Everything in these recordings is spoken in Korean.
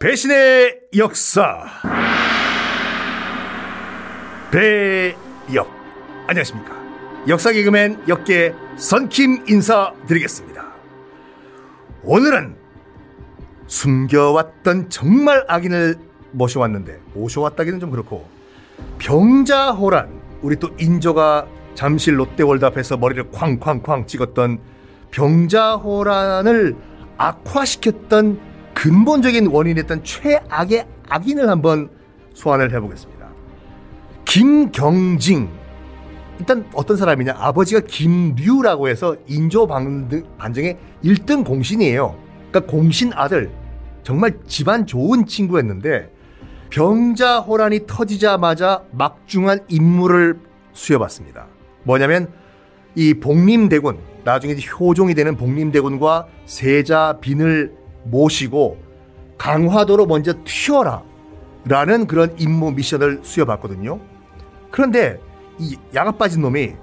배신의 역사. 배역. 안녕하십니까. 역사 개그맨 역계 선킴 인사드리겠습니다. 오늘은 숨겨왔던 정말 악인을 모셔왔는데 모셔왔다기는 좀 그렇고 병자호란 우리 또 인조가 잠실 롯데월드 앞에서 머리를 쾅쾅쾅 찍었던 병자호란을 악화시켰던 근본적인 원인이었던 최악의 악인을 한번 소환을 해보겠습니다. 김경징. 일단 어떤 사람이냐. 아버지가 김류라고 해서 인조 반정의 1등 공신이에요. 그러니까 공신 아들. 정말 집안 좋은 친구였는데 병자 호란이 터지자마자 막중한 임무를 수여받습니다. 뭐냐면 이 복림대군, 나중에 효종이 되는 복림대군과 세자 빈을 모시고 강화도로 먼저 튀어라 라는 그런 임무 미션을 수여받거든요. 그런데 이 야가 빠진 놈이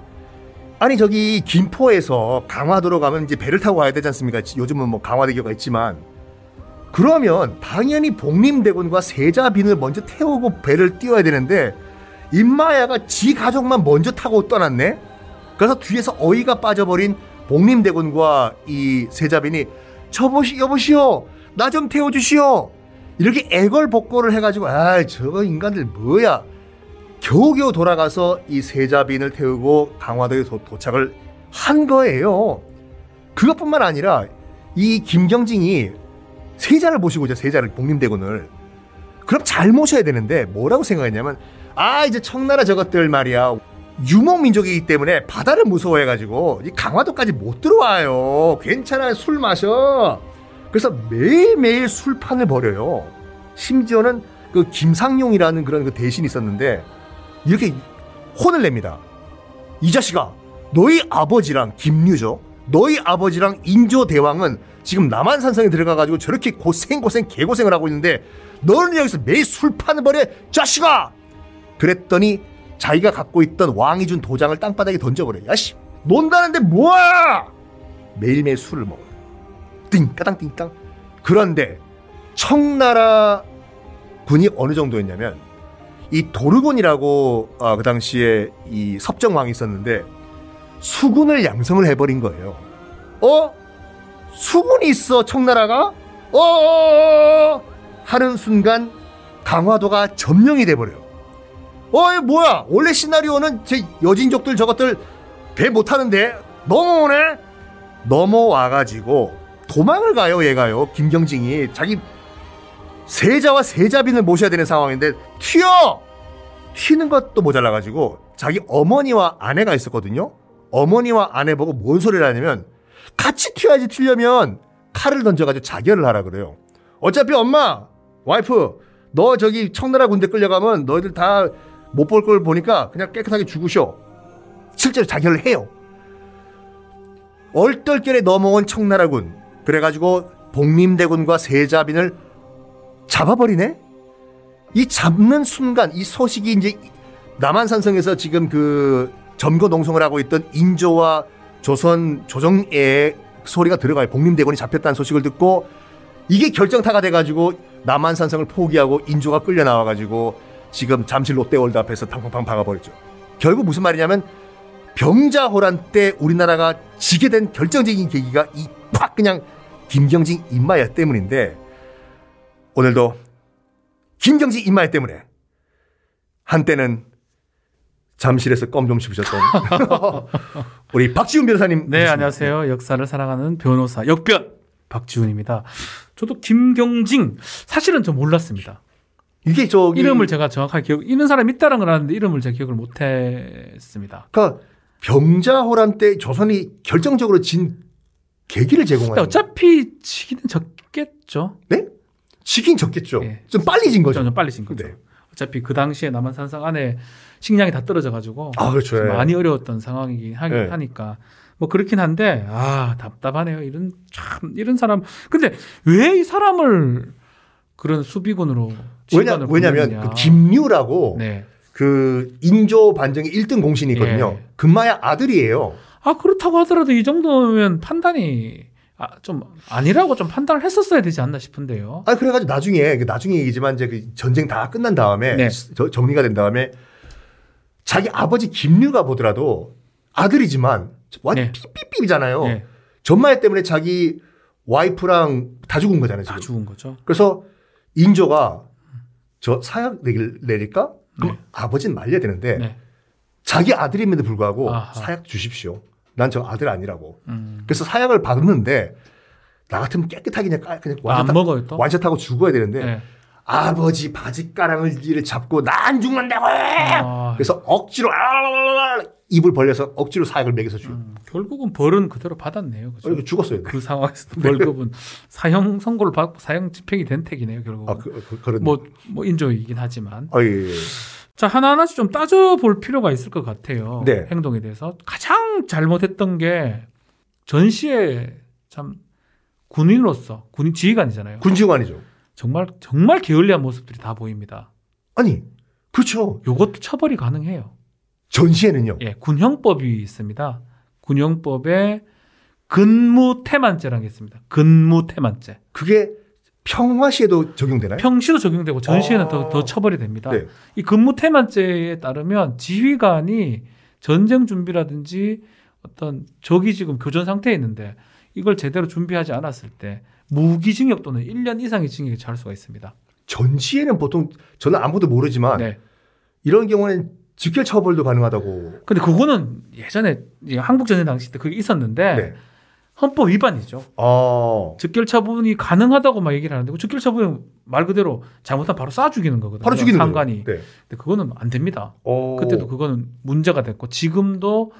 아니 저기 김포에서 강화도로 가면 이제 배를 타고 가야 되지 않습니까? 요즘은 뭐 강화대교가 있지만 그러면 당연히 복림대군과 세자빈을 먼저 태우고 배를 띄워야 되는데 임마야가 지 가족만 먼저 타고 떠났네. 그래서 뒤에서 어이가 빠져버린 복림대군과 이 세자빈이 저보시 여보시오. 나 좀 태워주시오. 이렇게 애걸복걸을 해가지고 아 저거 인간들 뭐야. 겨우겨우 돌아가서 이 세자빈을 태우고 강화도에 도, 도착을 한 거예요. 그것뿐만 아니라 이 김경진이 세자를 모시고 이제 세자를 복림대군을 그럼 잘 모셔야 되는데 뭐라고 생각했냐면 아 이제 청나라 저것들 말이야 유목 민족이기 때문에 바다를 무서워해가지고 이 강화도까지 못 들어와요. 괜찮아요. 술 마셔. 그래서 매일매일 술판을 벌여요. 심지어는 그 김상용이라는 그런 그 대신이 있었는데 이렇게 혼을 냅니다. 이 자식아, 너희 아버지랑 김류죠. 너희 아버지랑 인조 대왕은 지금 남한산성에 들어가가지고 저렇게 고생고생 개고생을 하고 있는데 너는 여기서 매일 술판을 벌여 자식아! 그랬더니 자기가 갖고 있던 왕이 준 도장을 땅바닥에 던져버려. 야씨, 논다는데 뭐야? 매일매일 술을 먹어요. 띵 까당 띵 땅. 그런데 청나라 군이 어느 정도였냐면 이 도르곤이라고 어, 그 당시에 이 섭정왕이 있었는데 수군을 양성을 해버린 거예요. 어? 수군이 있어 청나라가? 어? 하는 순간 강화도가 점령이 돼버려요. 어이 뭐야? 원래 시나리오는 제 여진족들 저것들 배 못하는데 넘어오네? 넘어와가지고 도망을 가요 얘가요. 김경징이. 자기 세자와 세자빈을 모셔야 되는 상황인데 튀어! 튀는 것도 모자라가지고 자기 어머니와 아내가 있었거든요. 어머니와 아내 보고 뭔 소리를 하냐면 같이 튀어야지 튀려면 칼을 던져가지고 자결을 하라 그래요. 어차피 엄마 와이프 너 저기 청나라 군대 끌려가면 너희들 다 못 볼 걸 보니까 그냥 깨끗하게 죽으셔. 실제로 자결을 해요. 얼떨결에 넘어온 청나라군. 그래가지고 복림대군과 세자빈을 잡아버리네? 이 잡는 순간 이 소식이 이제 남한산성에서 지금 그 점거 농성을 하고 있던 인조와 조선 조정의 소리가 들어가요. 복림대군이 잡혔다는 소식을 듣고 이게 결정타가 돼가지고 남한산성을 포기하고 인조가 끌려 나와가지고 지금 잠실 롯데월드 앞에서 탕팡팡 박아버렸죠. 결국 무슨 말이냐면 병자호란 때 우리나라가 지게 된 결정적인 계기가 이 팍 그냥 김경진 임마야 때문인데 오늘도 김경진 임마야 때문에 한때는 잠실에서 껌 좀 씹으셨던 우리 박지훈 변호사님. 네, 안녕하세요. 역사를 사랑하는 변호사 역변 박지훈입니다. 저도 김경진 사실은 좀 몰랐습니다. 이게 저 이름을 제가 정확하게 기억 있는 사람이 있다는 걸 아는데 이름을 제가 기억을 못 했습니다. 그러니까 병자호란 때 조선이 결정적으로 진 계기를 제공하는 어차피 지기는 적겠죠. 네? 지긴 적겠죠. 네. 좀 빨리 진 거죠. 좀 빨리 진 거죠. 네. 어차피 그 당시에 남한산성 안에 식량이 다 떨어져 가지고 아, 그렇죠. 네. 많이 어려웠던 상황이긴 네. 하니까 뭐 그렇긴 한데 아 답답하네요. 이런 참 이런 사람 근데 왜 이 사람을 그런 수비군으로 왜냐 왜냐면 그 김유라고 네. 그 인조 반정의 1등 공신이 있거든요. 네. 금마야 아들이에요. 아 그렇다고 하더라도 이 정도면 판단이 아, 좀 아니라고 좀 판단을 했었어야 되지 않나 싶은데요. 아 그래가지고 나중에 그 나중에 얘기지만 이제 그 전쟁 다 끝난 다음에 네. 저- 정리가 된 다음에 자기 아버지 김류가 보더라도 아들이지만 완전 네. 삐삐삐잖아요. 예, 전마애 때문에 자기 와이프랑 다 죽은 거잖아요. 지금. 다 죽은 거죠. 그래서 인조가 저 사약 내릴까? 그럼 네. 아버지는 말려야 되는데 네. 자기 아들임에도 불구하고 아하. 사약 주십시오. 난 저 아들 아니라고. 음. 그래서 사약을 받았는데 나 같으면 깨끗하게 그냥 깔- 그냥 아, 안 완샷 먹어요 또? 완샷하고 죽어야 되는데 네. 아버지 바지 가랑을 이를 잡고 나안 죽는다고. 아, 그래서 억지로 아, 입을 벌려서 억지로 사약을 먹여서 죽. 음, 결국은 벌은 그대로 받았네요. 그죠? 어, 죽었어요. 그 상황에서 월급은 사형 선고를 받고 사형 집행이 된 택이네요. 결국 아, 은 그, 그. 뭐, 뭐 인조이긴 하지만 아, 예, 예. 자 하나 하나씩 좀 따져 볼 필요가 있을 것 같아요. 네. 행동에 대해서 가장 잘못했던 게 전시에 참 군인으로서 군인 지휘관이잖아요. 군지관이죠. 정말 정말 게을리한 모습들이 다 보입니다. 아니, 그렇죠. 요것도 처벌이 가능해요. 전시에는요. 예, 군형법이 있습니다. 군형법에 근무 태만죄라는 게 있습니다. 근무 태만죄. 그게 평화시에도 적용되나요? 평시도 적용되고 전시에는 아. 더, 더 처벌이 됩니다. 네. 이 근무 태만죄에 따르면 지휘관이 전쟁 준비라든지 어떤 적이 지금 교전 상태에 있는데 이걸 제대로 준비하지 않았을 때 무기징역 또는 1년 이상의 징역에 처할 수가 있습니다. 전시에는 보통 저는 아무도 모르지만 네. 이런 경우는 직결 처벌도 가능하다고. 근데 그거는 예전에 이 한국전쟁 당시 때 그게 있었는데 네. 헌법 위반이죠. 아, 즉결 처분이 가능하다고 막 얘기를 하는데 그 즉결 처분은 말 그대로 잘못하면 바로 쏴 죽이는 거거든요. 바로 죽이는 상관이. 네. 근데 그거는 안 됩니다. 어. 그때도 그거는 문제가 됐고 지금도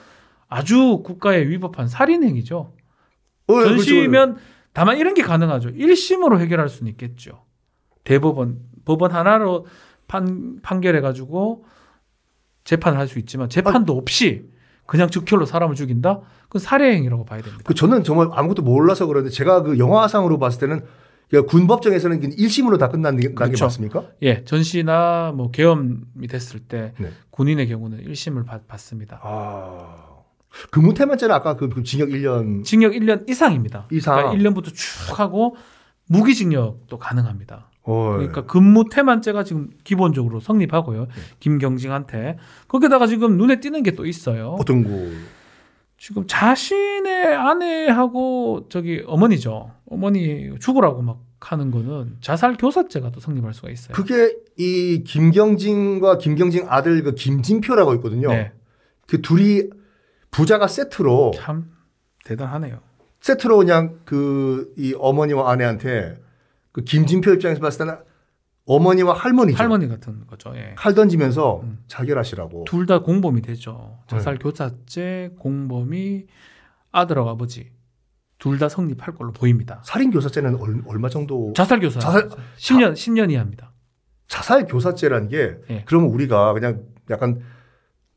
아주 국가에 위법한 살인 행위죠. 어, 예, 그렇죠. 전시면 다만 이런 게 가능하죠. 1심으로 해결할 수는 있겠죠. 대법원 법원 하나로 판 판결해 가지고 재판을 할 수 있지만 재판도 없이 그냥 즉결로 사람을 죽인다? 그건 살해 행위라고 봐야 됩니다. 그 저는 정말 아무것도 몰라서 그러는데 제가 그 영화상으로 봤을 때는 그 군법정에서는 1심으로 다 끝난 게, 그렇죠. 맞습니까? 예, 전시나 뭐 계엄이 됐을 때 네. 군인의 경우는 1심을 받, 받습니다. 아. 근무태만죄는 아까 그, 그 징역 1년 징역 1년 이상입니다. 이상. 그러니까 1년부터 쭉 하고 무기징역도 가능합니다. 어, 그러니까 근무 태만죄가 지금 기본적으로 성립하고요. 네. 김경진한테 거기다가 지금 눈에 띄는 게 또 있어요. 어떤 거 지금 자신의 아내하고 저기 어머니죠. 어머니 죽으라고 막 하는 거는 자살 교사죄가 또 성립할 수가 있어요. 그게 이 김경진과 김경진 아들 그 김진표라고 있거든요. 네, 그 둘이 부자가 세트로 참 대단하네요. 세트로 그냥 그 이 어머니와 아내한테 그 김진표 입장에서 봤을 때는 어머니와 할머니죠. 할머니 같은 거죠. 예. 칼 던지면서 음. 자결하시라고. 둘 다 공범이 되죠. 자살 네. 교사죄 공범이 아들하고 아버지 둘 다 성립할 걸로 보입니다. 살인 교사죄는 얼, 얼마 정도 자살 교사 자살- 10년 10년 이하입니다. 자살 교사죄라는 게 예. 그러면 우리가 그냥 약간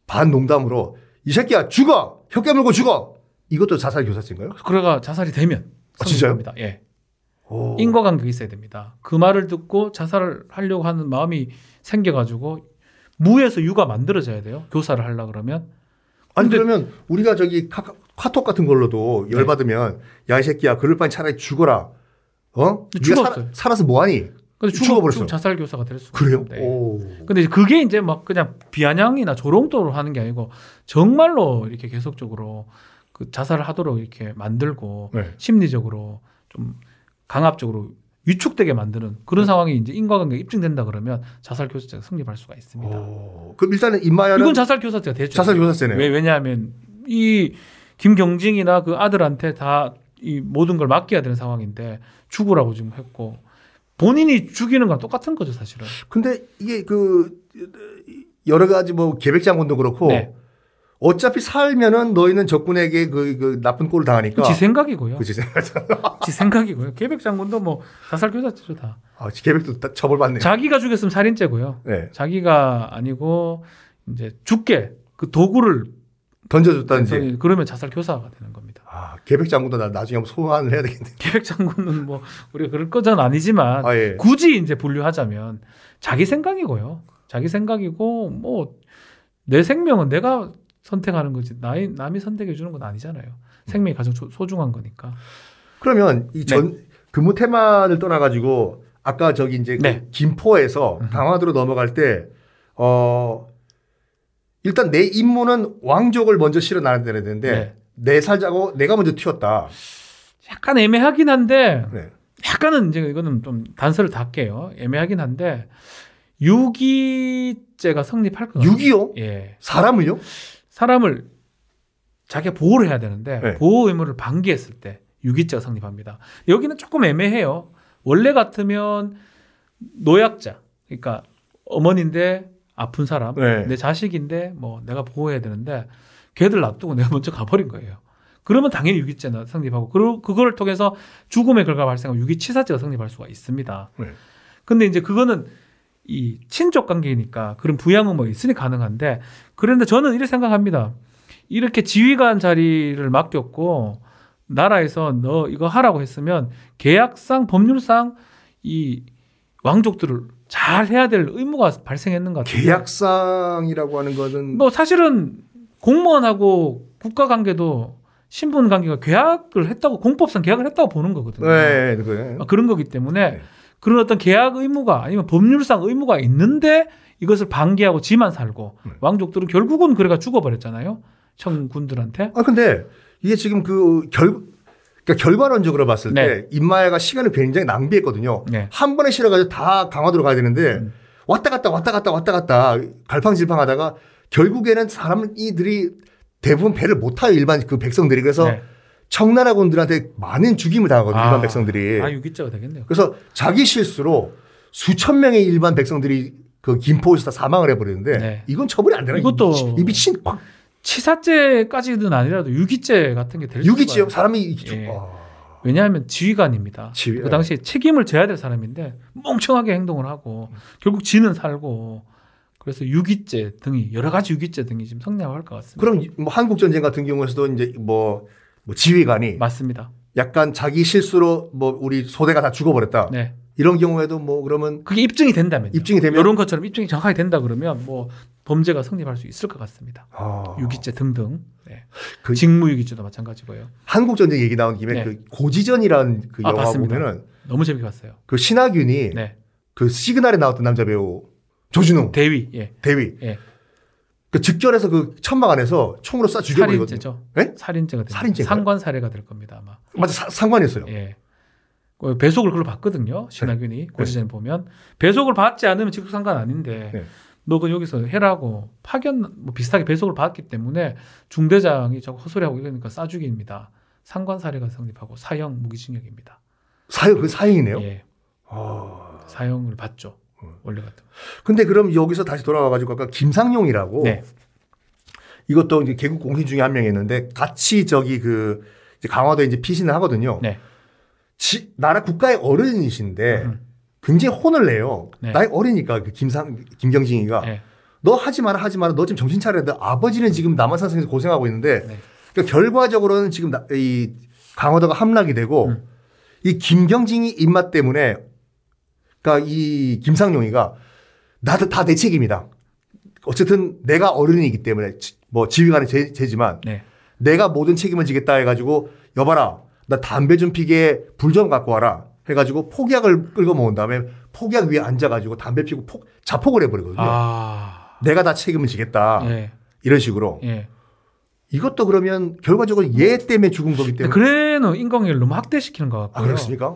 반 농담으로 이 새끼야 죽어 혀 깨물고 죽어 이것도 자살 교사죄인가요? 그래가 자살이 되면 아, 진짜요? 예. 오. 인과관계가 있어야 됩니다. 그 말을 듣고 자살을 하려고 하는 마음이 생겨가지고 무에서 유가 만들어져야 돼요. 교사를 하려 그러면 아니 그러면 우리가 저기 카, 카톡 같은 걸로도 네. 열 받으면 야이 새끼야 그럴 바엔 차라리 죽어라. 어? 죽었어요. 살아, 살아서 뭐하니? 근데 죽어, 죽어버렸어. 죽 자살 교사가 될 수가 그래요? 있는데. 오. 근데 그게 이제 막 그냥 비아냥이나 조롱도로 하는 게 아니고 정말로 이렇게 계속적으로 그 자살을 하도록 이렇게 만들고 네. 심리적으로 좀 강압적으로 위축되게 만드는 그런 상황이 이제 인과관계가 입증된다 그러면 자살 교사죄가 성립할 수가 있습니다. 오. 그럼 일단은 임마야는 이건 자살 교사죄가 되죠. 자살 교사죄네요. 왜 왜냐하면 이 김경진이나 그 아들한테 다 이 모든 걸 맡겨야 되는 상황인데 죽으라고 지금 했고 본인이 죽이는 거랑 똑같은 거죠 사실은. 근데 이게 그 여러 가지 뭐 계백 장군도 그렇고 네. 어차피 살면은 너희는 적군에게 그, 그 나쁜 꼴을 당하니까. 지 생각이고요. 그치 생각. 지 생각이고요. 계백 장군도 뭐 자살 교사죄죠 다. 아, 계백도 다 처벌받네. 자기가 죽였으면 살인죄고요. 네. 자기가 아니고 이제 죽게 그 도구를 던져줬다든지. 그러면 자살 교사가 되는 겁니다. 아, 계백 장군도 나 나중에 한번 소환을 해야 되겠네. 계백 장군은 뭐 우리가 그럴 거는 아니지만 아, 예. 굳이 이제 분류하자면 자기 생각이고요. 자기 생각이고 뭐 내 생명은 내가 선택하는 거지 나이, 남이 선택해 주는 건 아니잖아요. 생명이 가장 조- 소중한 거니까. 그러면 이전 근무 태만을 떠나가지고 아까 저기 이제 그 네. 김포에서 강화도로 넘어갈 때 어. 일단 내 임무는 왕족을 먼저 실어 나가야 되는데 네. 내 살자고 내가 먼저 튀었다. 약간 애매하긴 한데 네. 약간은 이제 이거는 좀 단서를 닫게요. 애매하긴 한데 유기죄가 성립할 것 같아요. 6.25? 예. 사람을요? 사람을 자기가 보호를 해야 되는데 네. 보호 의무를 방기했을 때 유기죄가 성립합니다. 여기는 조금 애매해요. 원래 같으면 노약자, 그러니까 어머니인데 아픈 사람, 네. 내 자식인데 뭐 내가 보호해야 되는데 걔들 놔두고 내가 먼저 가버린 거예요. 그러면 당연히 유기죄가 성립하고 그리고 그거를 통해서 죽음의 결과 발생한 유기치사죄가 성립할 수가 있습니다. 네. 근데 이제 그거는 이 친족 관계니까 그런 부양 의무가 있으니 가능한데 그런데 저는 이렇게 생각합니다. 이렇게 지휘관 자리를 맡겼고 나라에서 너 이거 하라고 했으면 계약상 법률상 이 왕족들을 잘 해야 될 의무가 발생했는 것 같아요. 계약상이라고 하는 거는 뭐 사실은 공무원하고 국가 관계도 신분 관계가 계약을 했다고 공법상 계약을 했다고 보는 거거든요. 네, 네. 아, 그런 거기 때문에 네. 그런 어떤 계약 의무가 아니면 법률상 의무가 있는데 이것을 방기하고 지만 살고 네. 왕족들은 결국은 그래가 죽어버렸잖아요. 청군들한테. 아 근데 이게 지금 그 결, 그러니까 결과론적으로 봤을 네. 때 임마야가 시간을 굉장히 낭비했거든요. 네. 한 번에 실어가지고 다 강화도로 가야 되는데 음. 왔다 갔다 왔다 갔다 왔다 갔다 갈팡질팡하다가 결국에는 사람이들이 대부분 배를 못 타요 일반 그 백성들이 그래서 네. 청나라군들한테 많은 죽임을 당하거든요 일반 백성들이. 아 유기죄가 되겠네요. 그래서 자기 실수로 수천 명의 일반 백성들이 그 김포에서 다 사망을 해버리는데 네. 이건 처벌이 안 되나? 이것도 이 미친 확 치사죄까지는 아니라도 유기죄 같은 게될 있어요. 사람이 예. 아, 왜냐하면 지휘관입니다. 지휘- 그 당시에 책임을 져야 될 사람인데 멍청하게 행동을 하고 결국 지는 살고 그래서 유기죄 등이 여러 가지 유기죄 등이 지금 성립할 것 같습니다. 그럼 뭐 한국 전쟁 같은 경우에서도 이제 뭐, 뭐 지휘관이 맞습니다. 약간 자기 실수로 뭐 우리 소대가 다 죽어버렸다 네. 이런 경우에도 뭐 그러면 그게 입증이 된다면 입증이 되면 이런 것처럼 입증이 정확하게 된다 그러면 뭐 범죄가 성립할 수 있을 것 같습니다. 아, 유기죄 등등. 네. 그- 직무유기죄도 마찬가지고요. 한국 전쟁 얘기 나온 김에 네. 그 고지전이라는 그 아, 영화 봤습니다. 보면은 너무 재밌게 봤어요. 그 신하균이 네. 그 시그널에 나왔던 남자 배우 조준웅 대위. 예. 대위 예. 그 직결해서 그 천막 안에서 총으로 쏴 죽여버리거든요. 살인죄죠. 네? 살인죄가 됩니다. 살인죄인가요? 상관 살해가 될 겁니다 아마. 맞아 사- 상관이었어요. 예. 그 배속을 그걸로 받거든요. 신하균이 고지전에 보면 배속을 받지 않으면 직속 상관 아닌데 네. 너그 여기서 해라고 파견 뭐 비슷하게 배속을 받기 때문에 중대장이 저거 헛소리하고 이러니까 싸죽입니다. 상관 살해가 성립하고 사형 무기징역입니다. 사형 그 사형이네요. 예. 아. 사형을 받죠. 음. 원래 같은. 근데 그럼 여기서 다시 돌아와가지고 아까 김상용이라고 네. 이것도 이제 개국 공신 중에 한 명이었는데 같이 저기 그 이제 강화도에 이제 피신을 하거든요. 네. 지- 나라 국가의 어른이신데 음. 굉장히 혼을 내요. 네. 나이 어리니까 그 김상 김경진이가 네. 너 하지 마라 하지 마라 너 지금 정신 차려야 돼. 아버지는 지금 남한산성에서 고생하고 있는데 네. 그러니까 결과적으로는 지금 나- 이 강화도가 함락이 되고 음. 이 김경진이 입맛 때문에 그러니까 이 김상용이가 나도 다 내 책임이다. 어쨌든 내가 어른이기 때문에 지- 뭐 지휘관은 제, 제지만 네. 내가 모든 책임을 지겠다 해가지고 여봐라 나 담배 좀 피게 불 좀 갖고 와라 해가지고 폭약을 끌고 모은 다음에 폭약 위에 앉아가지고 담배 피고 폭 자폭을 해버리거든요. 아. 내가 다 책임을 지겠다 예. 이런 식으로 예. 이것도 그러면 결과적으로 얘 때문에 죽은 거기 때문에 그래는 인공위를 너무 학대시키는 것아 같고요. 그렇습니까?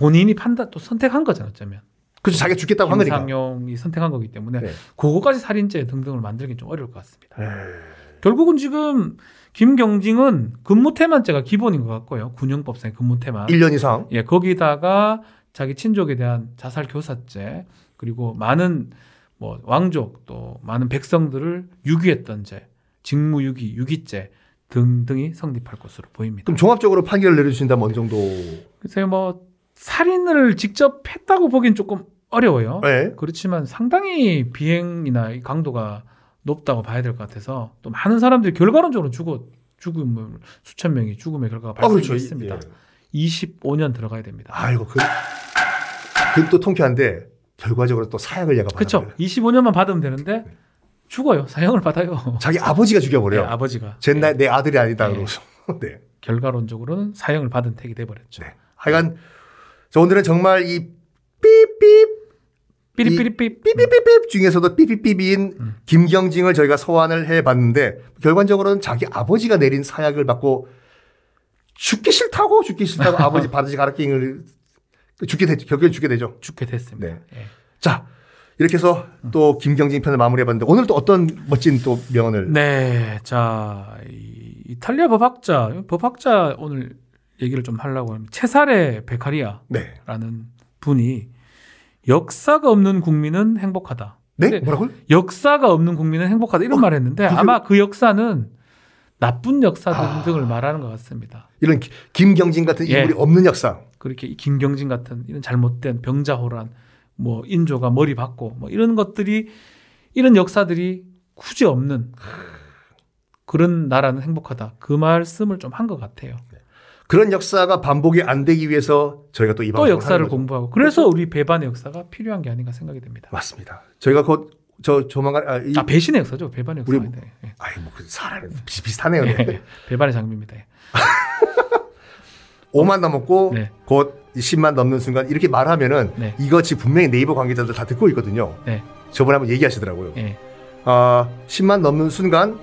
본인이 판단 또 선택한 거잖아요, 어쩌면. 그래서 자기가 죽겠다고 한 거니까. 김상용이 선택한 거기 때문에 네. 그거까지 살인죄 등등을 만들긴 좀 어려울 것 같습니다. 에이, 결국은 지금 김경징은 근무태만죄가 기본인 것 같고요. 군형법상의 근무태만. 1년 이상. 예, 거기다가 자기 친족에 대한 자살 교사죄 그리고 많은 뭐 왕족 또 많은 백성들을 유기했던 죄, 직무유기, 유기죄 등등이 성립할 것으로 보입니다. 그럼 종합적으로 판결을 내려주신다면 어느 정도? 그래서 뭐 살인을 직접 했다고 보기엔 조금 어려워요. 네. 그렇지만 상당히 비행이나 이 강도가 높다고 봐야 될 것 같아서 또 많은 사람들이 결과론적으로 죽어 죽음을 수천 명이 죽음의 결과가 아 그렇죠. 발생했습니다. 예. 25년 들어가야 됩니다. 아이고 그, 그또 통쾌한데 결과적으로 또 사약을 얘가 그렇죠. 받아요. 25년만 받으면 되는데 죽어요. 사형을 받아요. 자기 아버지가 죽여버려요. 네, 아버지가. 쟤내 내 아들이 아니다 네. 그러고서. 네. 결과론적으로는 사형을 받은 택이 돼버렸죠. 네. 하여간 저 오늘은 정말 이 삐삐 삐리삐리삐. 삐삐삐삐 중에서도 삐삐삐비인 음. 김경징을 저희가 소환을 해봤는데 결과적으로는 자기 아버지가 내린 사약을 받고 죽기 싫다고 죽기 싫다고 아버지 바르지 가르킹을 죽게 되죠. 결국엔 죽게 되죠. 죽게 됐습니다. 네. 예. 자 이렇게 해서 또 김경진 편을 마무리해봤는데 오늘 또 어떤 멋진 또 명언을 네, 자 이, 이탈리아 법학자, 법학자 오늘 얘기를 좀 하려고 합니다. 체사레 베카리아라는 네. 분이 역사가 없는 국민은 행복하다. 네? 뭐라고요? 역사가 없는 국민은 행복하다 이런 어, 말을 했는데 그게- 아마 그 역사는 나쁜 역사 아. 등을 말하는 것 같습니다. 이런 기- 김경진 같은 예. 인물이 없는 역사. 그렇게 이 김경진 같은 이런 잘못된 병자호란, 뭐 인조가 머리 받고 뭐 이런 것들이 이런 역사들이 굳이 없는 그런 나라는 행복하다. 그 말씀을 좀 한 것 같아요. 그런 역사가 반복이 안 되기 위해서 저희가 또이또 방송을 역사를 하는 거죠. 공부하고 그래서 우리 배반의 역사가 필요한 게 아닌가 생각이 됩니다. 맞습니다. 저희가 곧 저 조만간 아, 이, 아 배신의 역사죠. 배반의 우리- 역사인데 예. 아이 뭐그 사람이 비슷비슷하네요. 네. 예. 배반의 장면입니다. 예. 5만 넘었고 네. 곧 10만 넘는 순간 이렇게 말하면은 네. 지금 분명히 네이버 관계자들 다 듣고 있거든요. 네. 저번에 한번 얘기하시더라고요. 예. 아 10만 넘는 순간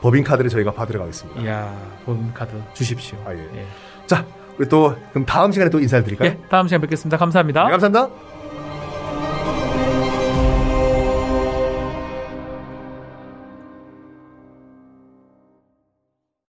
법인카드를 저희가 받으러 가겠습니다. 이야 본 카드 주십시오. 아, 예. 예. 자 우리 또 그럼 다음 시간에 또 인사를 드릴까요? 예, 다음 시간 뵙겠습니다. 감사합니다. 네, 감사합니다.